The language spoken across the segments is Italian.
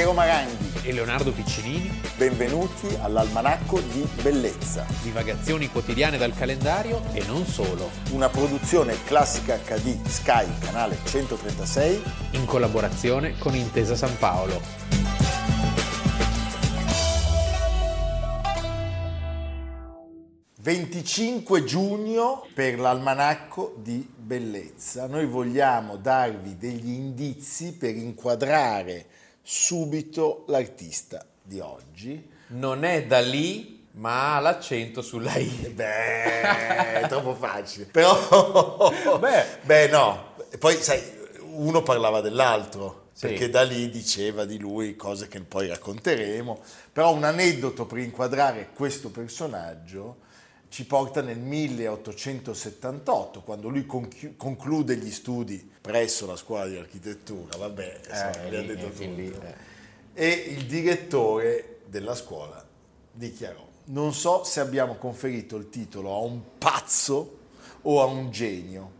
Piero Maranghi e Leonardo Piccinini. Benvenuti all'Almanacco di Bellezza. Divagazioni quotidiane dal calendario e non solo. Una produzione classica HD Sky, canale 136. In collaborazione con Intesa San Paolo. 25 giugno per l'almanacco di bellezza. Noi vogliamo darvi degli indizi per inquadrare subito l'artista di oggi. Non è da lì, ma ha l'accento sulla I. Beh, è troppo facile. Però, beh, beh no. Poi, sai, uno parlava dell'altro. Sì. Perché da lì diceva di lui cose che poi racconteremo. Però un aneddoto per inquadrare questo personaggio ci porta nel 1878, quando lui conchi- conclude gli studi presso la scuola di architettura, vabbè, insomma, eh, lì, detto tutto. Lì, eh. E il direttore della scuola dichiarò, non so se abbiamo conferito il titolo a un pazzo o a un genio,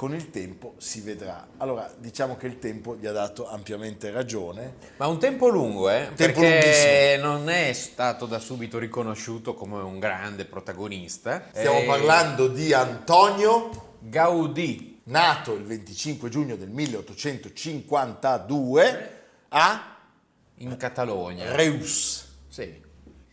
con il tempo si vedrà. Allora, diciamo che il tempo gli ha dato ampiamente ragione. Ma un tempo lungo, eh? Tempo perché non è stato da subito riconosciuto come un grande protagonista. Stiamo e... parlando di Antonio Gaudì, nato il 25 giugno del 1852 a in Catalogna. Reus. Sì.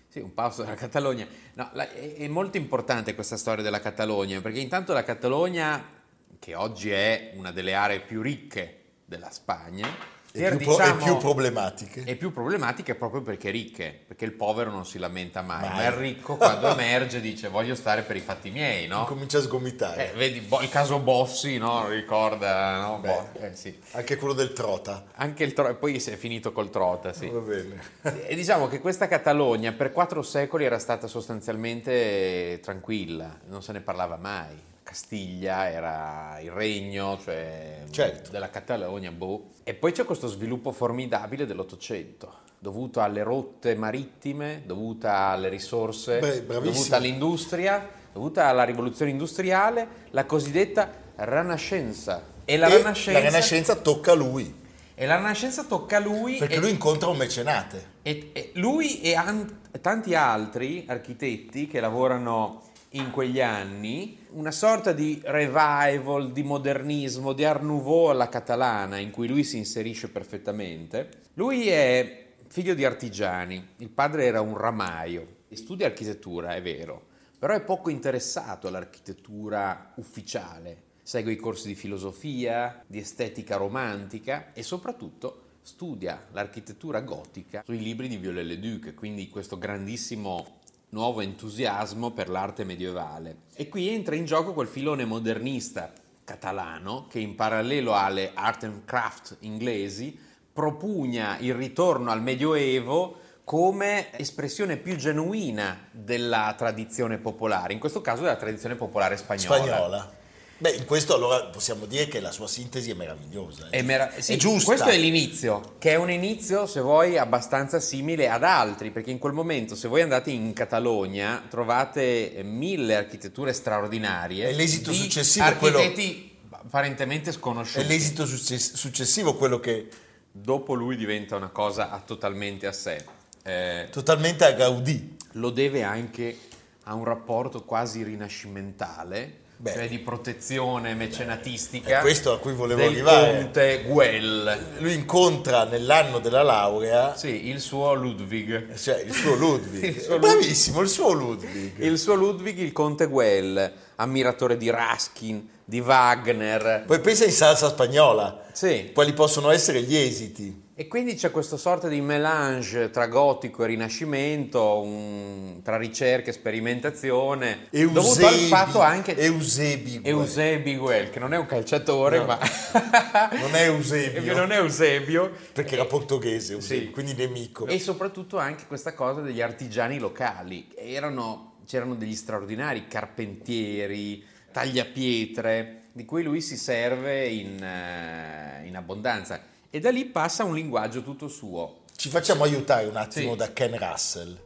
Sì, un passo dalla Catalogna. No, è molto importante questa storia della Catalogna, perché intanto la Catalogna che oggi è una delle aree più ricche della Spagna, e più, diciamo, e più problematiche. E più problematiche proprio perché ricche, perché il povero non si lamenta mai, mai. ma il ricco quando emerge dice voglio stare per i fatti miei, no? Comincia a sgomitare. Eh, vedi, il caso Bossi, no? Ricorda, no? Beh, Bo- eh, sì. Anche quello del Trota. Anche il Trota, poi si è finito col Trota, sì. Va bene. E diciamo che questa Catalogna per quattro secoli era stata sostanzialmente tranquilla, non se ne parlava mai. Castiglia era il regno cioè, certo. della Catalogna. Boh. E poi c'è questo sviluppo formidabile dell'Ottocento, dovuto alle rotte marittime, dovuto alle risorse, Beh, dovuto all'industria, dovuto alla rivoluzione industriale, la cosiddetta Rinascenza. E la, e Rinascenza tocca a lui. E la Rinascenza tocca a lui. Perché e, lui incontra un mecenate. E, e lui e an- tanti altri architetti che lavorano in quegli anni una sorta di revival, di modernismo, di Art Nouveau alla catalana in cui lui si inserisce perfettamente. Lui è figlio di artigiani, il padre era un ramaio, studia architettura, è vero, però è poco interessato all'architettura ufficiale. Segue i corsi di filosofia, di estetica romantica e soprattutto studia l'architettura gotica sui libri di Viollet-le-Duc, quindi questo grandissimo nuovo entusiasmo per l'arte medievale. E qui entra in gioco quel filone modernista catalano che in parallelo alle art and craft inglesi propugna il ritorno al Medioevo come espressione più genuina della tradizione popolare, in questo caso della tradizione popolare spagnola. Spagnola. Beh, in questo allora possiamo dire che la sua sintesi è meravigliosa. È, merav- sì, è giusta. Questo è l'inizio, che è un inizio, se vuoi, abbastanza simile ad altri, perché in quel momento, se voi andate in Catalogna, trovate mille architetture straordinarie. E l'esito successivo è quello... Architetti apparentemente sconosciuti. È l'esito successivo quello che... Dopo lui diventa una cosa totalmente a sé. Eh, totalmente a Gaudì. Lo deve anche a un rapporto quasi rinascimentale Beh. cioè di protezione mecenatistica. È questo a cui volevo arrivare. Conte Guel. Lui incontra nell'anno della laurea. Sì, il suo Ludwig. Cioè, il suo Ludwig. il suo Bravissimo, il suo Ludwig. Il suo Ludwig, il Conte Guel, ammiratore di Raskin, di Wagner. Poi pensa in salsa spagnola. Sì. Quali possono essere gli esiti? E quindi c'è questa sorta di melange tra gotico e rinascimento, un, tra ricerca e sperimentazione, Eusebi, dovuto al fatto anche... Eusebi Eusebio, che non è un calciatore, no. ma... non è Eusebio. non è Eusebio. Perché era portoghese, Eusebio, sì. quindi nemico. E soprattutto anche questa cosa degli artigiani locali. Erano, c'erano degli straordinari carpentieri, tagliapietre, di cui lui si serve in, uh, in abbondanza e da lì passa un linguaggio tutto suo. Ci facciamo aiutare un attimo sì. da Ken Russell.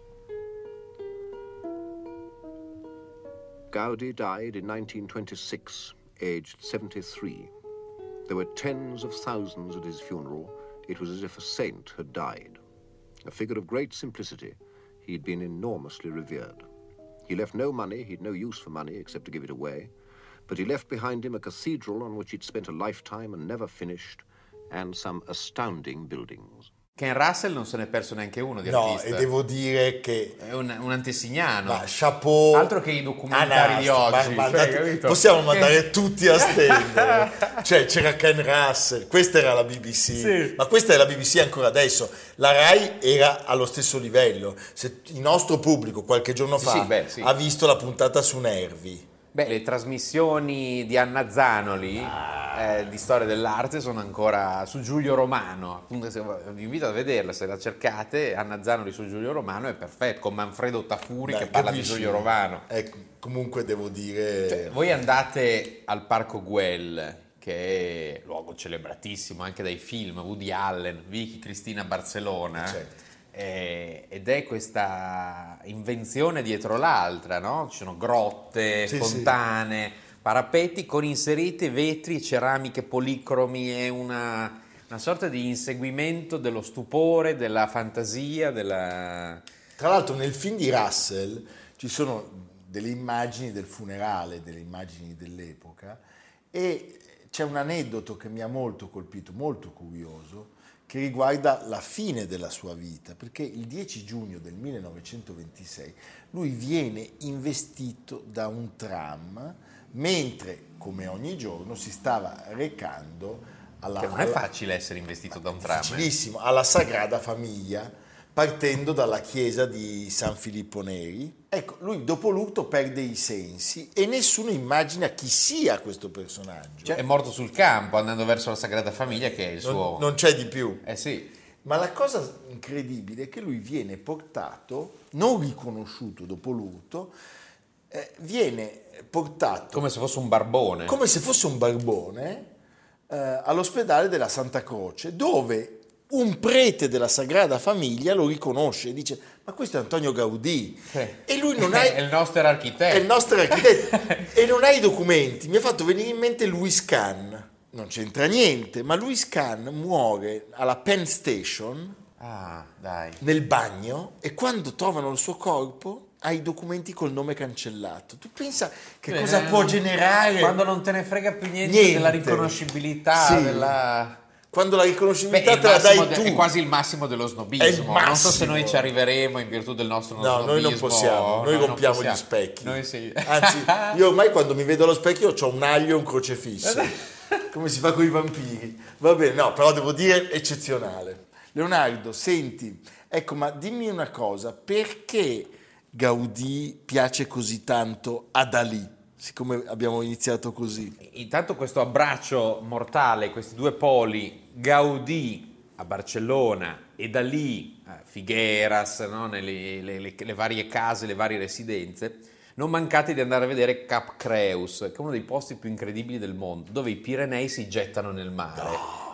Gaudi died in 1926, aged 73. There were tens of thousands at his funeral. It was as if a saint had died. A figure of great simplicity, he'd been enormously revered. He left no money, he'd no use for money except to give it away, but he left behind him a cathedral on which he'd spent a lifetime and never finished, and some astounding buildings. Ken Russell non se n'è perso neanche uno di no, artista. e devo dire che... È un, un antesignano. Ma chapeau... Altro che i documentari di oggi. ma- ma cioè, date- capito? possiamo mandare tutti a stendere. cioè c'era Ken Russell, questa era la BBC, Sì. ma questa è la BBC ancora adesso. La RAI era allo stesso livello. Se il nostro pubblico qualche giorno Sì, fa sì, beh, sì. ha visto la puntata su Nervi. Beh, le trasmissioni di Anna Zanoli eh, di storia dell'arte sono ancora su Giulio Romano. Vi invito a vederla, se la cercate. Anna Zanoli su Giulio Romano è perfetto, con Manfredo Tafuri Beh, che parla capisci? di Giulio Romano. Ecco, comunque devo dire... Cioè, voi andate al Parco Güell, che è luogo celebratissimo anche dai film, Woody Allen, Vicky Cristina Barcellona, Certo. Eh, ed è questa invenzione dietro l'altra, no? Ci sono grotte, Sì, fontane, parapetti con inseriti vetri, ceramiche policromi e una, una sorta di inseguimento dello stupore, della fantasia, della... Tra l'altro nel film di Russell ci sono delle immagini del funerale, delle immagini dell'epoca e c'è un aneddoto che mi ha molto colpito, molto curioso, che riguarda la fine della sua vita, perché il 10 giugno del 1926 lui viene investito da un tram mentre, come ogni giorno, si stava recando alla... Che non è facile essere investito da un tram. eh. Facilissimo, alla Sagrada Famiglia, partendo dalla chiesa di San Filippo Neri. Ecco, lui dopo lutto perde i sensi e nessuno immagina chi sia questo personaggio. Cioè, è morto sul campo andando verso la Sagrada Famiglia che è il non, suo... non c'è di più. Eh sì, Ma la cosa incredibile è che lui viene portato, non riconosciuto dopo lutto, eh, viene portato come se fosse un barbone. come se fosse un barbone eh, all'ospedale della Santa Croce, dove un prete della Sagrada Famiglia lo riconosce e dice: Ma questo è Antonio Gaudì. Eh. E lui non ha. è il nostro architetto. il nostro architetto e non ha i documenti. Mi ha fatto venire in mente Louis Kahn. Non c'entra niente, ma Louis Kahn muore alla Penn Station Ah, dai. nel bagno e quando trovano il suo corpo ha i documenti col nome cancellato. Tu pensa che cosa Eh, può generare Quando non te ne frega più niente, Niente. della riconoscibilità, Sì. della... quando la Beh, riconoscibilità il te la massimo dai de- tu. è quasi il massimo dello snobismo. Non so se massimo. noi ci arriveremo in virtù del nostro No, snobismo. noi non possiamo, noi Noi rompiamo possiamo. gli specchi. Noi sì. Anzi, io ormai quando mi vedo allo specchio ho un aglio e un crocefisso, come si fa con i vampiri. Va bene, no, però devo dire eccezionale. Leonardo, senti, ecco, ma dimmi una cosa, perché Gaudì piace così tanto a Dalì, siccome abbiamo iniziato così? Intanto questo abbraccio mortale, questi due poli, Gaudì a Barcellona e da lì a Figueras, no? nelle le- le- le varie case, le varie residenze, non mancate di andare a vedere Cap Creus, che è uno dei posti più incredibili del mondo, dove i Pirenei si gettano nel mare.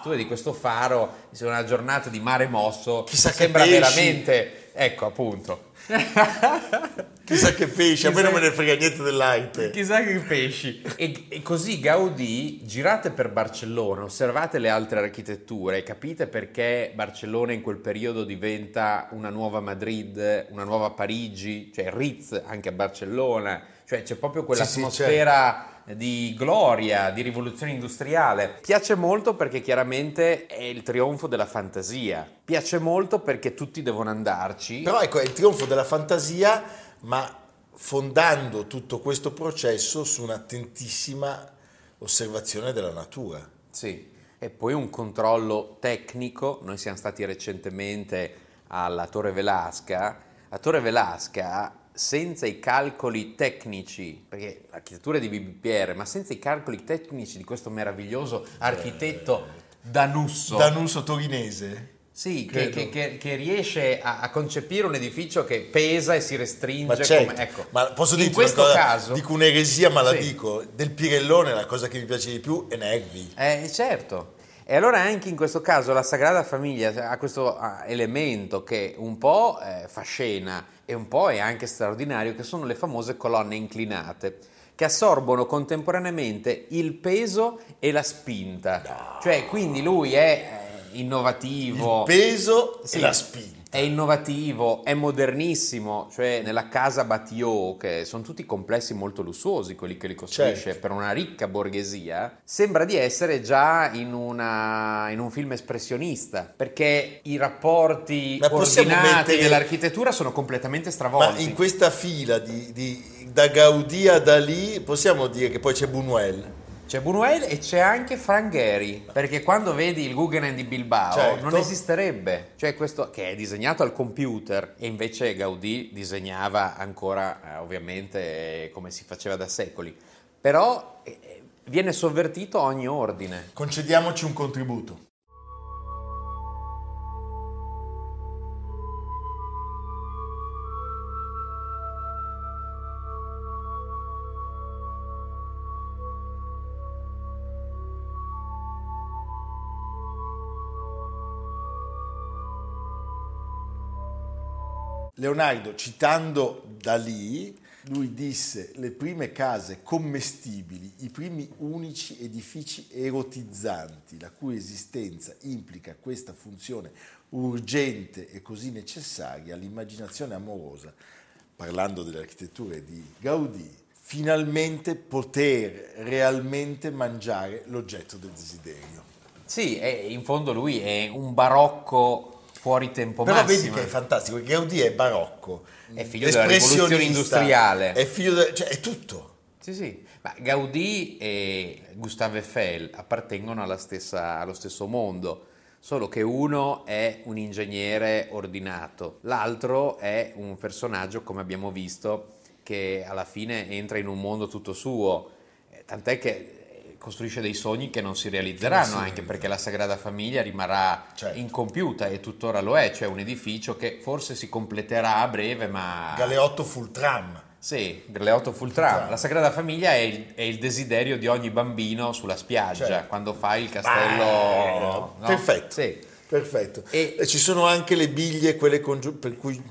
Tu vedi questo faro, in una giornata di mare mosso, Chissà sembra veramente, ecco appunto, Chissà che pesce, a me Chissà- non me ne frega niente dell'arte. Chissà che pesci. E, e così Gaudì, girate per Barcellona, osservate le altre architetture, capite perché Barcellona in quel periodo diventa una nuova Madrid, una nuova Parigi, cioè Ritz anche a Barcellona, cioè c'è proprio Sì, sì, quell'atmosfera di gloria, di rivoluzione industriale. Piace molto perché chiaramente è il trionfo della fantasia. Piace molto perché tutti devono andarci. Però ecco, è il trionfo della fantasia, ma fondando tutto questo processo su un'attentissima osservazione della natura. Sì, e poi un controllo tecnico. Noi siamo stati recentemente alla Torre Velasca. A Torre Velasca, senza i calcoli tecnici, perché l'architettura è di BBPR, ma senza i calcoli tecnici di questo meraviglioso architetto Danusso. Danuso torinese. Sì, che, che- che- che riesce a, a concepire un edificio che pesa e si restringe. Ma certo, come, ecco. ma posso in dirti questo cosa, caso, dico un'eresia, ma la Sì. dico, del Pirellone la cosa che mi piace di più è Nervi. Eh, certo. E allora anche in questo caso la Sagrada Famiglia ha questo ah, elemento che un po' eh, fa scena e un po' è anche straordinario, che sono le famose colonne inclinate, che assorbono contemporaneamente il peso e la spinta. Cioè, quindi lui è innovativo. Il peso Sì. e la spinta. È innovativo, è modernissimo, cioè nella casa Batillot, che sono tutti complessi molto lussuosi quelli che li costruisce Certo. per una ricca borghesia, sembra di essere già in, una- in un film espressionista, perché i rapporti Ma ordinati mettere- dell'architettura sono completamente Ma stravolti. in questa fila di, di- da Gaudì a Dalì possiamo dire che poi c'è Buñuel. C'è Buñuel e c'è anche Frank Gehry, perché quando vedi il Guggenheim di Bilbao Certo. non esisterebbe, cioè questo che è disegnato al computer e invece Gaudì disegnava ancora eh, ovviamente eh, come si faceva da secoli, però eh, viene sovvertito ogni ordine. Concediamoci un contributo. Leonardo, citando Dalì, lui disse le prime case commestibili, i primi unici edifici erotizzanti, la cui esistenza implica questa funzione urgente e così necessaria all'immaginazione amorosa, parlando delle architetture di Gaudì, finalmente poter realmente mangiare l'oggetto del desiderio. Sì, in fondo lui è un barocco fuori tempo Però massimo. vedi che è fantastico, Gaudì è barocco, È figlio della rivoluzione industriale. È figlio de- cioè è tutto. Sì, sì, ma Gaudì e Gustave Eiffel appartengono alla stessa- allo stesso mondo, solo che uno è un ingegnere ordinato, l'altro è un personaggio, come abbiamo visto, che alla fine entra in un mondo tutto suo, eh, tant'è che costruisce dei sogni che non si realizzeranno, Che non si anche perché la Sagrada Famiglia rimarrà Certo. incompiuta e tuttora lo è, cioè un edificio che forse si completerà a breve, ma... Galeotto full tram. Sì, Galeotto full tram. La Sagrada Famiglia è il, è il desiderio di ogni bambino sulla spiaggia, Certo. quando fai il castello... No? Perfetto. Sì. Perfetto. E- E ci sono anche le biglie, quelle con per cui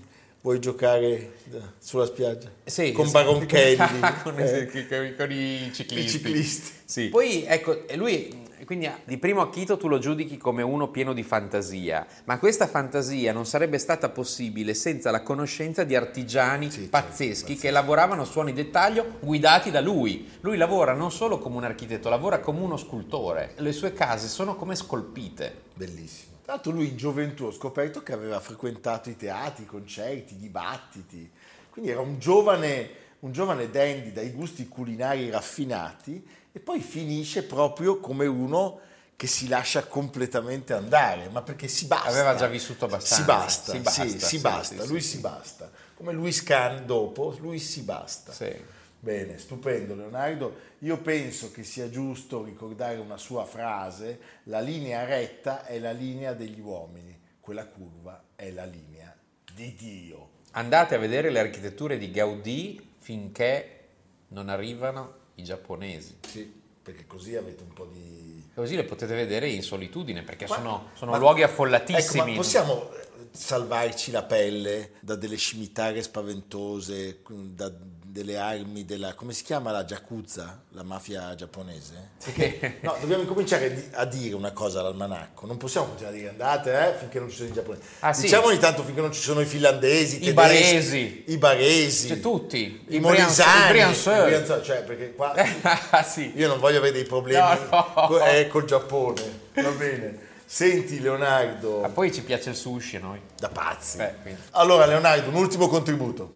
vuoi giocare sulla spiaggia? Sì, con sì. Baronchelli. con, eh, i, con i- con i ciclisti. I ciclisti. Sì. Poi ecco, lui quindi di primo acchito tu lo giudichi come uno pieno di fantasia, ma questa fantasia non sarebbe stata possibile senza la conoscenza di artigiani Sì, certo, pazzeschi pazzeschi. che lavoravano su ogni dettaglio guidati da lui. Lui lavora non solo come un architetto, lavora come uno scultore. Le sue case sono come scolpite. Bellissimo. Tra l'altro lui in gioventù ho scoperto che aveva frequentato i teatri, i concerti, i dibattiti, quindi era un giovane, un giovane dandy dai gusti culinari raffinati e poi finisce proprio come uno che si lascia completamente andare, ma perché si basta. Aveva già vissuto abbastanza. Si basta, Si basta, sì, sì, si basta, sì, lui sì, si sì. basta. Come Luis Kahn dopo, lui si basta. Bene, stupendo Leonardo. Io penso che sia giusto ricordare una sua frase, la linea retta è la linea degli uomini, quella curva è la linea di Dio. Andate a vedere le architetture di Gaudì finché non arrivano i giapponesi. Sì, perché così avete un po' di... Così le potete vedere in solitudine perché Ma- sono, sono ma- luoghi Ecco, affollatissimi. ma possiamo eh, salvarci la pelle da delle scimitarre spaventose, da delle armi della... come si chiama la Yakuza, la mafia giapponese? Perché, no, dobbiamo incominciare di- a dire una cosa all'almanacco, non possiamo continuare a dire andate eh, finché non ci sono i giapponesi. Ah, sì. Diciamo ogni tanto finché non ci sono i finlandesi, I tedeschi, baresi. i baresi, C'è tutti. i, I molisani, i Briançais. i Briançais, cioè perché qua Ah, sì. io non voglio avere dei problemi No, no. co- eh, col Giappone, va bene. Senti Leonardo, Ma poi ci piace il sushi a noi. da pazzi. Eh, quindi. Allora Leonardo, un ultimo contributo.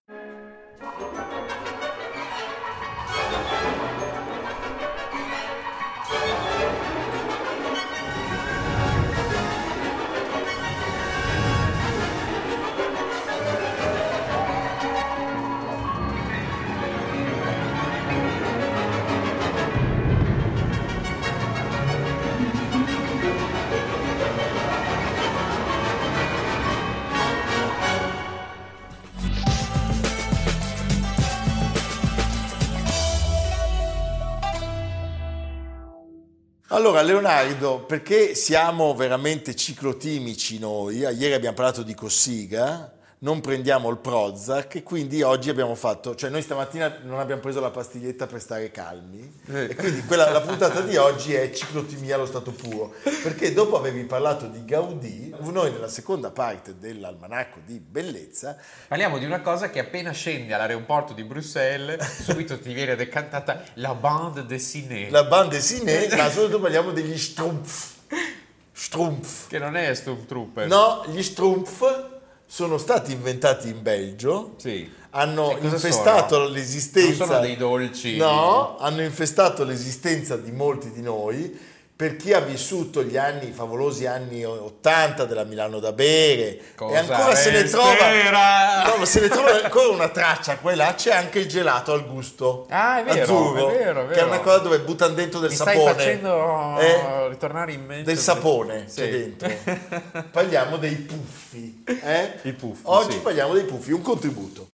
Allora Leonardo, perché siamo veramente ciclotimici noi, ieri abbiamo parlato di Cossiga, non prendiamo il Prozac e quindi oggi abbiamo fatto, cioè noi stamattina non abbiamo preso la pastiglietta per stare calmi Eh. e quindi quella, la puntata di oggi è ciclotimia allo stato puro, perché dopo avevi parlato di Gaudì, noi nella seconda parte dell'almanacco di bellezza Parliamo di una cosa che appena scendi all'aeroporto di Bruxelles, subito ti viene decantata la bande dessinée, la bande dessinée, ma soprattutto parliamo degli Strumpf. Strumpf. che non è Stormtrooper. No, gli Strumpf sono stati inventati in Belgio. Sì. Hanno cosa infestato sono? l'esistenza. Non sono dei dolci. No, hanno infestato l'esistenza di molti di noi. Per chi ha vissuto gli anni, i favolosi anni 80 della Milano da bere, Cosa e ancora se ne trova. No, ma se ne trova ancora una traccia qua e là. C'è anche il gelato al gusto. Ah, è vero, azzurro, è vero, è Che è vero. una cosa dove buttano dentro del Mi sapone. stai facendo Eh? ritornare in mente del sapone Sì. c'è dentro. parliamo dei puffi. eh? I puffi, Oggi sì. parliamo dei puffi, un contributo.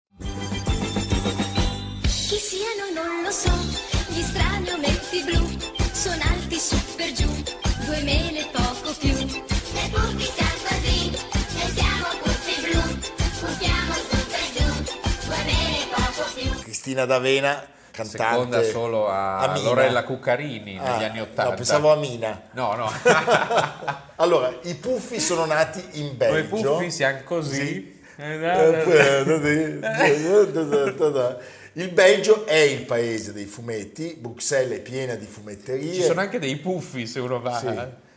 Chi siano non lo so, Cristina D'Avena, cantante. Seconda solo a Mina. Lorella Cuccarini negli Ah, anni Ottanta. No, pensavo a Mina. No, no. Allora, i puffi sono nati in Noi Belgio. puffi siamo così. Sì. Il Belgio è il paese dei fumetti, Bruxelles è piena di fumetterie. Ci sono anche dei puffi se uno va. Sì,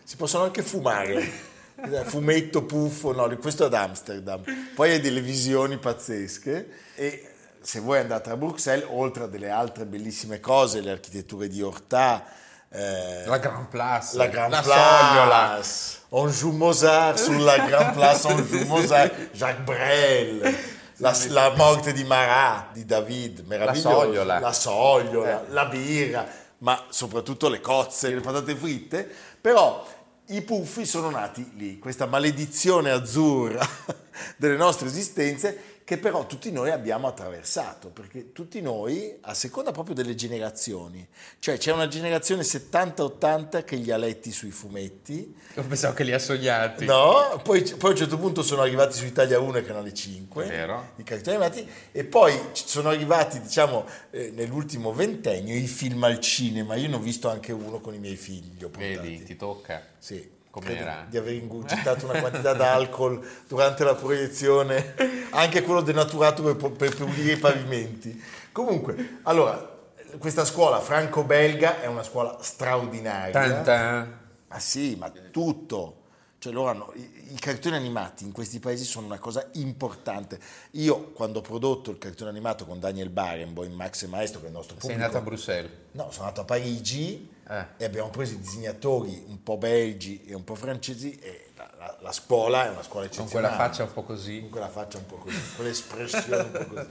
si possono anche fumare. Fumetto, puffo, no, questo ad Amsterdam. Poi hai delle visioni pazzesche e se voi andate a Bruxelles, oltre a delle altre bellissime cose, le architetture di Horta, eh, La Grand Place. la Grand la Place. Anjou Mozart, sulla Grand Place Anjou Mozart, Jacques Brel, la, la morte di Marat, di David, meraviglioso. Sogliola. La sogliola, la birra, ma soprattutto le cozze, le patate fritte, però i puffi sono nati lì, questa maledizione azzurra delle nostre esistenze che però tutti noi abbiamo attraversato, perché tutti noi, a seconda proprio delle generazioni, cioè c'è una generazione 70-80 che li ha letti sui fumetti, Io pensavo che li ha sognati. no? Poi, poi a un certo punto sono arrivati su Italia 1 e Canale 5, Vero. i cartoni animati, e poi sono arrivati, diciamo, eh, nell'ultimo ventennio i film al cinema, io ne ho visto anche uno con i miei figli. Vedi, ti tocca. Sì, Com'era? di aver ingurgitato una quantità d'alcol durante la proiezione, anche quello denaturato per, per pulire i pavimenti. Comunque, allora, questa scuola franco-belga è una scuola straordinaria. Tanta. Ah sì, ma tutto. Cioè loro hanno, i, i cartoni animati in questi paesi sono una cosa importante. Io quando ho prodotto il cartone animato con Daniel Barenboim, Max e Maestro, che è il nostro Sei pubblico, andato a Bruxelles. No, sono andato a Parigi Eh. e abbiamo preso i disegnatori un po' belgi e un po' francesi e la, la- la scuola è una scuola Con eccezionale. quella faccia un po' così. Con quella faccia un po' così, con l'espressione un po' così.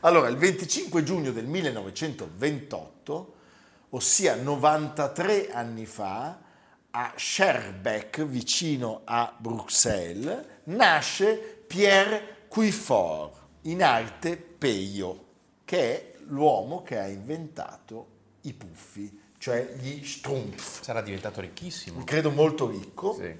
Allora, il 25 giugno del 1928, ossia 93 anni fa, a Scherbeck, vicino a Bruxelles, nasce Pierre Cuifort, in arte Peio, che è l'uomo che ha inventato i puffi, cioè gli Strumpf Sarà diventato ricchissimo. credo molto ricco, Sì.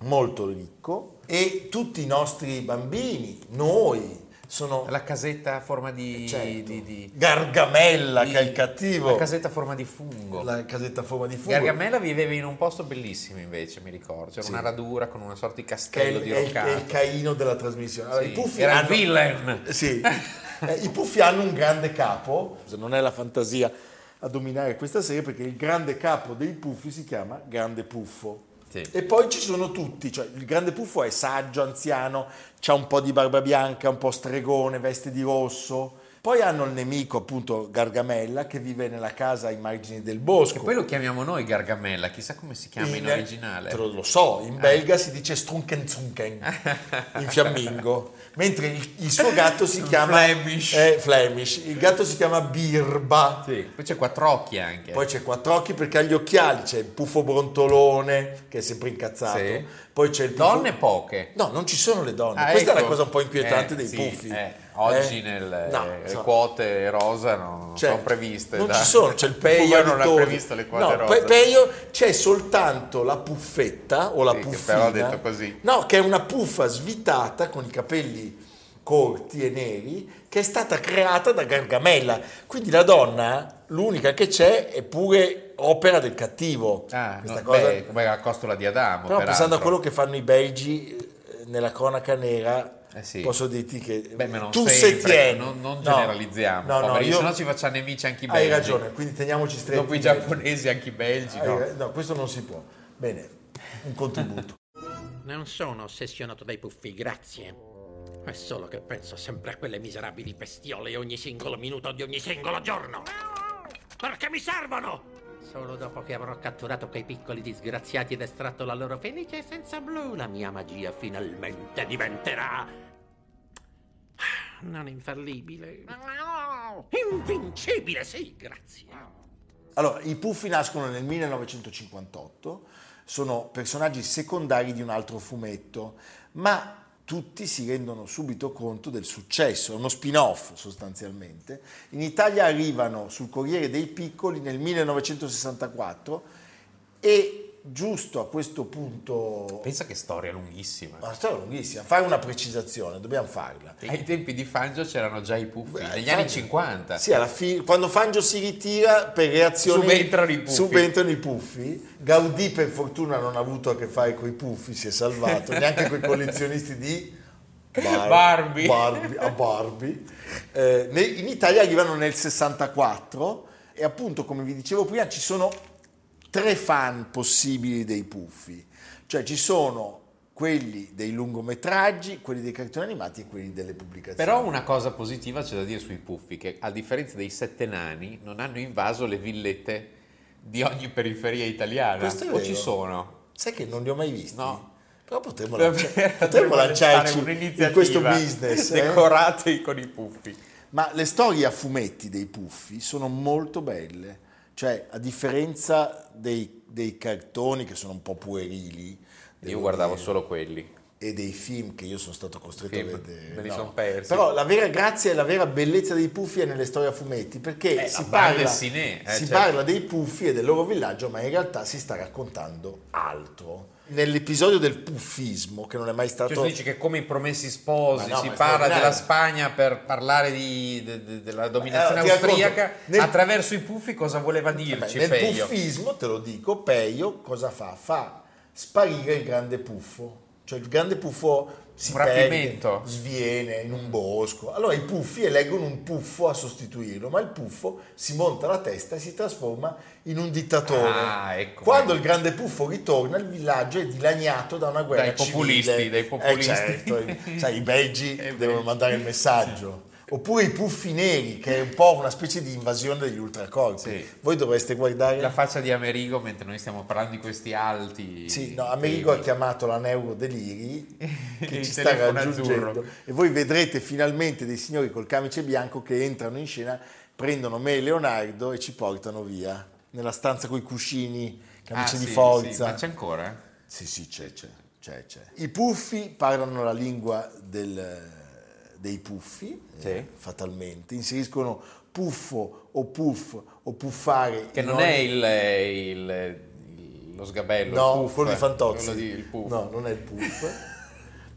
molto ricco, e tutti i nostri bambini, noi, sono... La casetta a forma di... certo, di- di- Gargamella, di- che è il cattivo, La casetta a forma di fungo. la casetta a forma di fungo, Gargamella viveva in un posto bellissimo invece, mi ricordo. C'era Sì. una radura con una sorta di che è castello il, di è il- è il roccato. Caino della trasmissione. Allora, Sì, i, puffi Era il hanno, villain. Sì. Eh, I puffi hanno un grande capo, non è la fantasia a dominare questa serie perché il grande capo dei puffi si chiama Grande Puffo. Sì. E poi ci sono tutti, cioè il grande puffo è saggio, anziano, ha un po' di barba bianca, un po' stregone, veste di rosso. Poi hanno il nemico appunto Gargamella che vive nella casa ai margini del bosco. E poi lo chiamiamo noi Gargamella, chissà come si chiama in, originale. Te lo, so, in belga si dice strunkenzunken, in fiammingo, mentre il, il suo gatto si chiama... Flemish. Eh, Flemish. Il gatto si chiama Birba. Sì, Poi c'è quattro occhi anche. Poi c'è quattro occhi perché ha gli occhiali, c'è il puffo brontolone che è sempre incazzato. Sì. Poi c'è il puffo... Donne poche. No, non ci sono le donne. Ah, Questa è ecco. la cosa un po' inquietante Eh, dei sì, puffi. eh, oggi Eh? nelle No, le so- quote rosa non, Cioè, sono previste. Non da- ci sono, c'è il puffo Peio non ha previsto le quote no, rosa. Pe- Peio c'è soltanto la puffetta o la Sì, che puffina. però ha detto così. No, che è una puffa svitata con i capelli corti e neri che è stata creata da Gargamella. Quindi la donna, l'unica che c'è, è pure opera del cattivo. Ah, Questa no, cosa- beh, come la costola di Adamo. Però peraltro. pensando a quello che fanno i belgi eh, nella cronaca nera, Eh sì. posso dirti che Beh, ma non tu sempre, se tieni. non, non No, generalizziamo, No, no, poveri, io- se no ci facciamo nemici anche i hai belgi. ragione, quindi teniamoci stretti. Dopo i giapponesi anche i belgi, Hai no? no, questo non si può. Bene, un contributo. Non sono ossessionato dai puffi, grazie. È solo che penso sempre a quelle miserabili bestiole ogni singolo minuto di ogni singolo giorno. Perché mi servono! Solo dopo che avrò catturato quei piccoli disgraziati ed estratto la loro felice essenza blu, la mia magia finalmente diventerà. Non infallibile. Invincibile, sì, grazie. Allora, i Puffi nascono nel 1958, sono personaggi secondari di un altro fumetto, ma tutti si rendono subito conto del successo, è uno spin-off sostanzialmente. In Italia arrivano sul Corriere dei Piccoli nel 1964 e giusto a questo punto... Pensa che storia lunghissima. Una storia lunghissima, fare una precisazione, dobbiamo farla. Ai tempi di Fangio c'erano già i puffi, Beh, negli Fangio- anni 50. Sì, alla fine, quando Fangio si ritira per reazioni Subentrano i puffi. subentrano i puffi. Gaudì per fortuna non ha avuto a che fare con i puffi, si è salvato, neanche con i collezionisti di Bar- Barbie. Barbie, a Barbie. Eh, in Italia arrivano nel 64 e appunto come vi dicevo prima ci sono tre fan possibili dei puffi, cioè ci sono quelli dei lungometraggi, quelli dei cartoni animati e quelli delle pubblicazioni. Però una cosa positiva c'è da dire sui puffi, che a differenza dei sette nani non hanno invaso le villette di ogni periferia italiana. Questo è o vero. ci sono? Sai che non li ho mai visti? No. Però potremmo, lancia- potremmo lanciarci in questo business. eh? Decorati con i puffi. Ma le storie a fumetti dei puffi sono molto belle. Cioè, a differenza dei, dei cartoni che sono un po' puerili, Io guardavo dire, solo quelli. e dei film che io sono stato costretto Film, a vedere. me li no. son persi. Però la vera grazia e la vera bellezza dei puffi è nelle storie a fumetti, perché Eh, si, parla, dessinée, eh, si certo. parla dei puffi e del loro villaggio, ma in realtà si sta raccontando altro. Nell'episodio del puffismo, che non è mai stato... Cioè, tu dici che come i promessi sposi no, si parla della Spagna per parlare di- de- de- della dominazione Eh, ti racconto, austriaca, nel- attraverso i puffi cosa voleva Vabbè, dirci nel Peio? puffismo, te lo dico, Peio cosa fa? Fa sparire il grande puffo. Cioè il grande puffo si Un perde, sviene in un bosco. Allora i puffi eleggono un puffo a sostituirlo, ma il puffo si monta la testa e si trasforma in un dittatore. Ah, ecco. Quando il grande puffo ritorna, il villaggio è dilaniato da una guerra Dai populisti, civile. dai populisti. Eh, certo, i- sai, i belgi Eh, devono belgi. mandare il messaggio. Oppure i puffi neri, che è un po' una specie di invasione degli ultracorpi. Sì. Voi dovreste guardare... La faccia di Amerigo mentre noi stiamo parlando di questi alti. Sì, no, Amerigo ha chiamato la Neurodeliri che ci sta raggiungendo azzurro. e voi vedrete finalmente dei signori col camice bianco che entrano in scena, prendono me e Leonardo e ci portano via nella stanza con i cuscini, camice Ah, di sì, forza. sì, ma c'è ancora? Sì, sì, c'è, c'è, c'è, c'è. I puffi parlano la lingua del- dei puffi, Sì. eh, fatalmente, inseriscono puffo o puff o puffare. Che non ogni- è il, il- il- lo sgabello, No, il puff, quello di Fantozzi. quello di- il puff. No, non è il puff.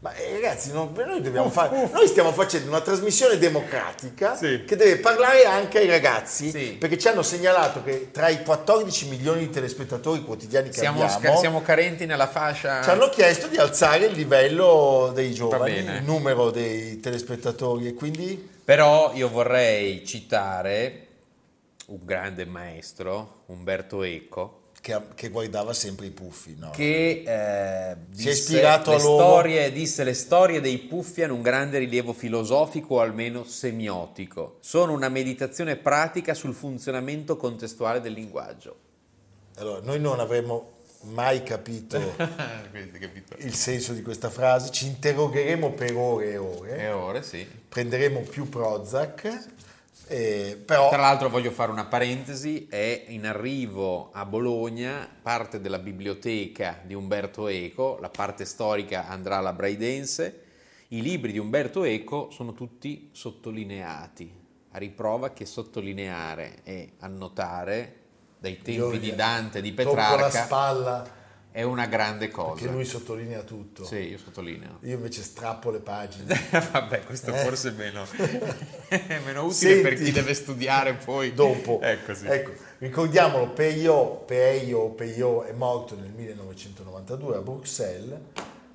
Ma eh, ragazzi, non- noi, dobbiamo fare, noi stiamo facendo una trasmissione democratica Sì. che deve parlare anche ai ragazzi, Sì. perché ci hanno segnalato che tra i 14 milioni di telespettatori quotidiani che Siamo, abbiamo, sca- siamo carenti nella fascia. ci hanno chiesto di alzare il livello dei giovani, il numero dei telespettatori e quindi Però io vorrei citare un grande maestro, Umberto Eco, che, che guardava sempre i puffi. No? che eh, disse, ispirato le storie, disse le storie dei puffi hanno un grande rilievo filosofico o almeno semiotico. Sono una meditazione pratica sul funzionamento contestuale del linguaggio. Allora, noi non avremmo mai capito capito? il senso di questa frase, ci interrogheremo per ore e ore. E ora sì. prenderemo più Prozac, eh, però Tra l'altro voglio fare una parentesi, è in arrivo a Bologna parte della biblioteca di Umberto Eco, la parte storica andrà alla Braidense, i libri di Umberto Eco sono tutti sottolineati, a riprova che sottolineare e annotare dai tempi io di Dante e di Petrarca spalla è una grande cosa. Perché lui sottolinea tutto. Sì, io sottolineo. Io invece strappo le pagine. Vabbè, questo Eh. forse è meno, è meno utile per Senti. chi deve studiare poi. Dopo. Ecco, sì. Ecco, ricordiamolo, Peio, Peio, Peio è morto nel 1992 a Bruxelles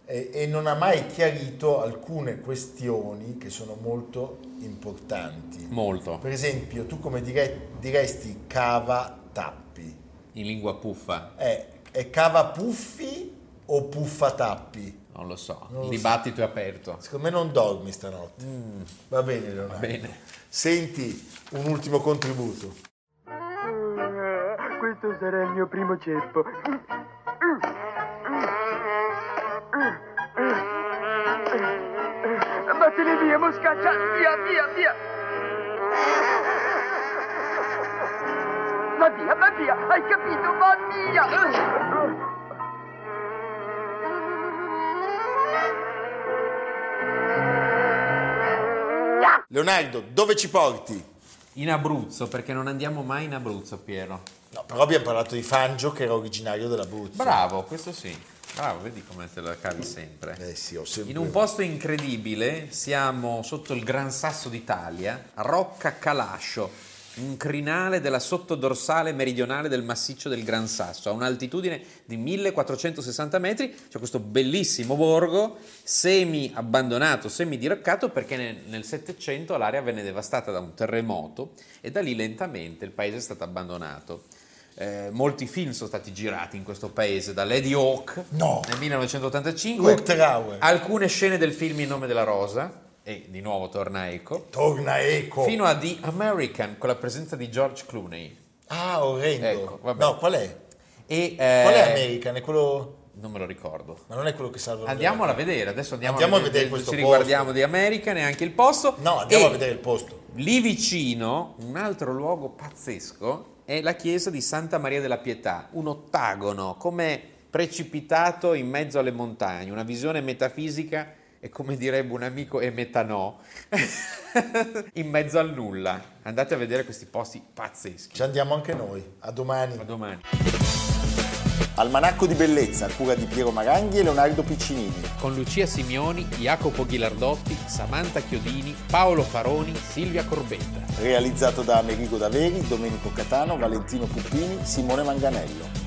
e, e non ha mai chiarito alcune questioni che sono molto importanti. Molto. Per esempio, tu come dire- diresti cava tappi? In lingua puffa, È, è cava puffi o puffa tappi? non lo so. Non Il lo dibattito è aperto. Secondo me non dormi stanotte. Va bene, Leonardo. Bene. Senti un ultimo contributo. Questo sarà il mio primo ceppo. Vattene via, moscaccia! Via, via, via! Va via, va via! Hai capito? Va via! Leonardo, dove ci porti? In Abruzzo, perché non andiamo mai in Abruzzo, Piero. No, però abbiamo parlato di Fangio che era originario dell'Abruzzo. Bravo, questo sì. Bravo, vedi come te la cavi sempre. Eh sì, ho sempre... In un posto incredibile, siamo sotto il Gran Sasso d'Italia, Rocca Calascio, un crinale della sottodorsale meridionale del massiccio del Gran Sasso, a un'altitudine di 1460 metri. C'è questo bellissimo borgo, semi abbandonato, semi diroccato, perché nel, Settecento l'area venne devastata da un terremoto e da lì lentamente il paese è stato abbandonato. Eh, molti film sono stati girati in questo paese, da Lady Hawk No. nel 1985, Rutherauer. alcune scene del film In nome della rosa, e di nuovo torna Eco, Torna eco. fino a The American con la presenza di George Clooney. Ah, orrendo. Ecco, vabbè. no, qual è? E, eh, Qual è American? È quello... Non me lo ricordo. Ma non è quello che salva Andiamola a vedere, adesso andiamo, Andiamo a vedere questo ci posto. riguardiamo di American e anche il posto. No, andiamo E a vedere il posto. Lì vicino, un altro luogo pazzesco, è la chiesa di Santa Maria della Pietà, un ottagono, come precipitato in mezzo alle montagne, una visione metafisica e come direbbe un amico e metanò, in mezzo al nulla. Andate a vedere questi posti pazzeschi. Ci andiamo anche noi. A domani. A domani. Almanacco di bellezza a cura di Piero Maranghi e Leonardo Piccinini. Con Lucia Simioni, Jacopo Ghilardotti, Samantha Chiodini, Paolo Faroni, Silvia Corbetta. Realizzato da Amerigo Daveri, Domenico Catano, Valentino Puppini, Simone Manganello.